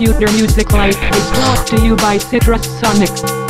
Computer Music Life is brought to you by Citrus Sonic.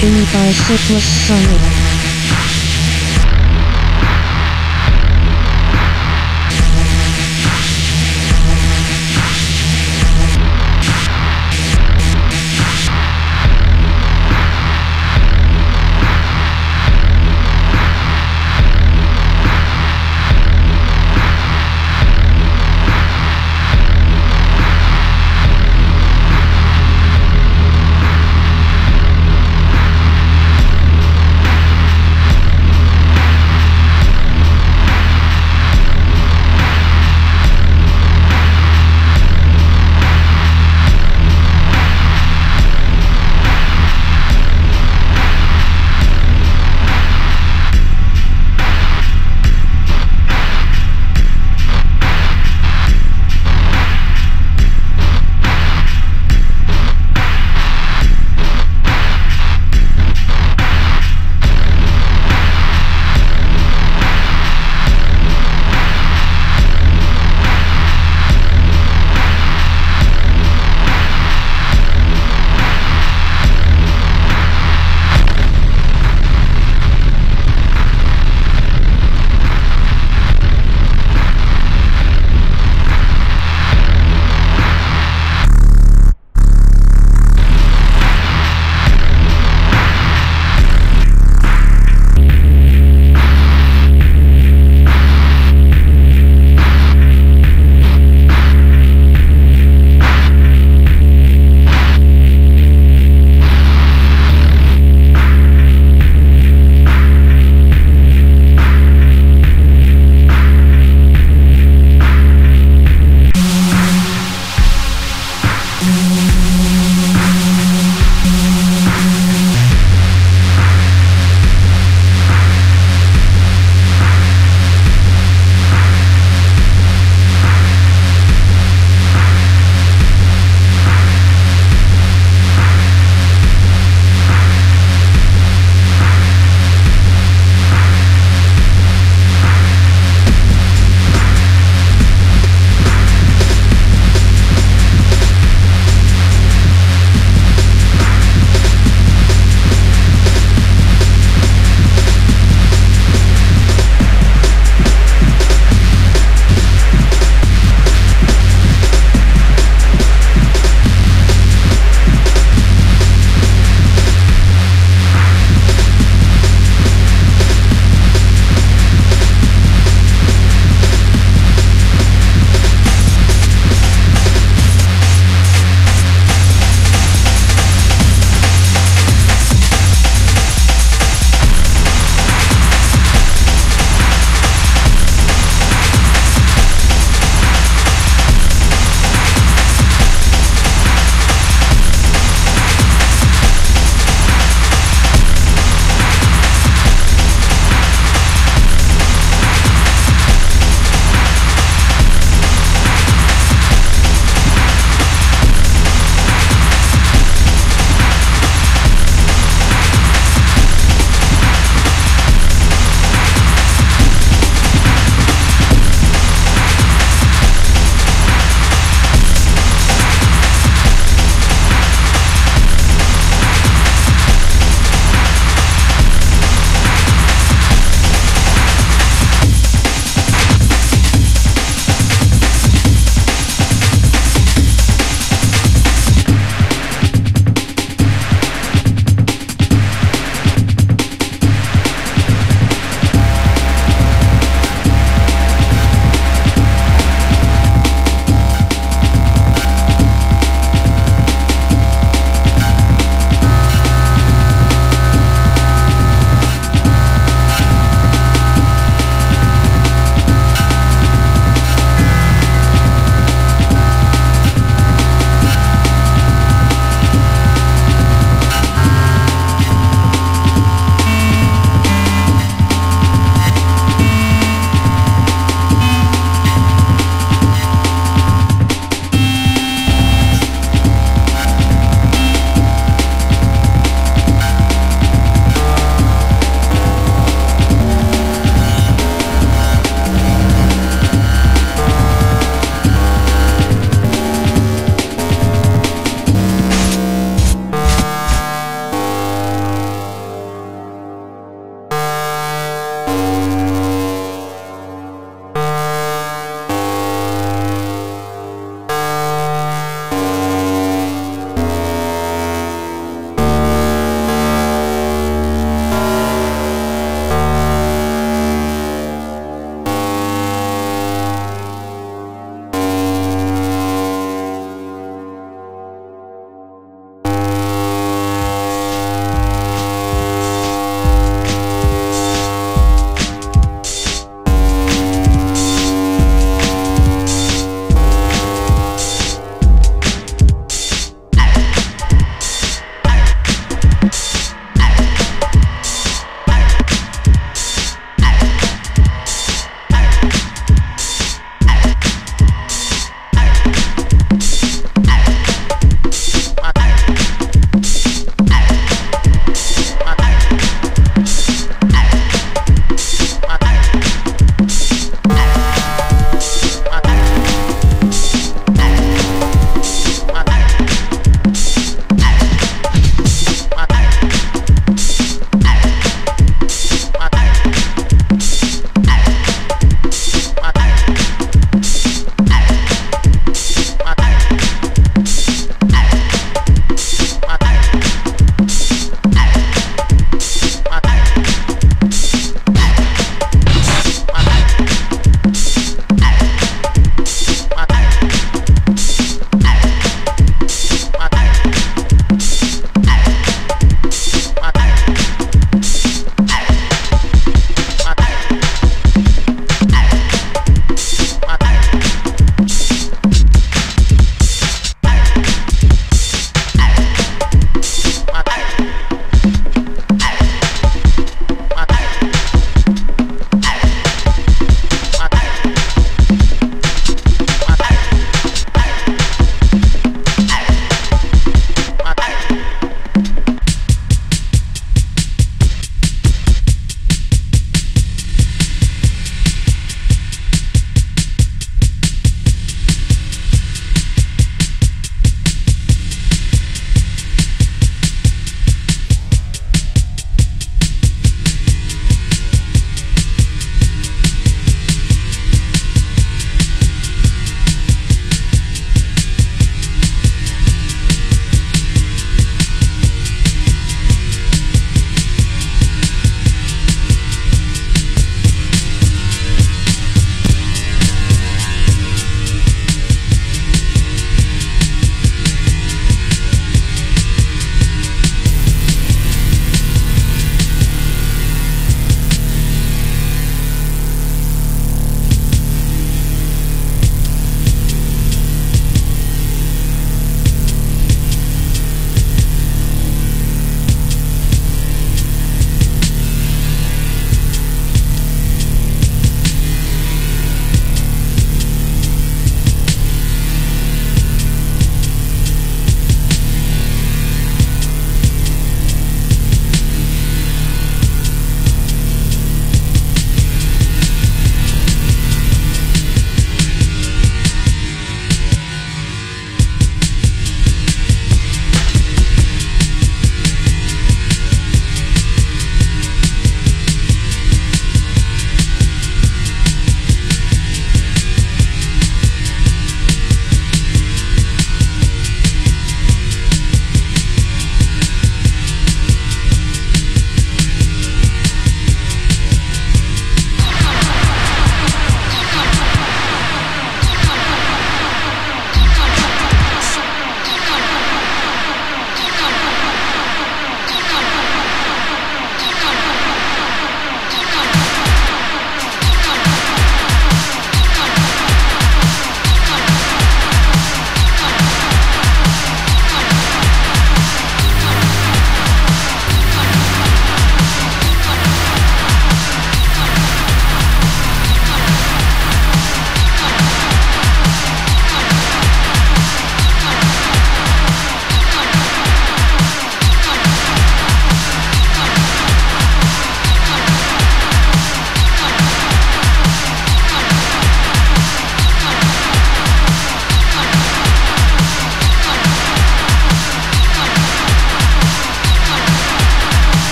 Brought to you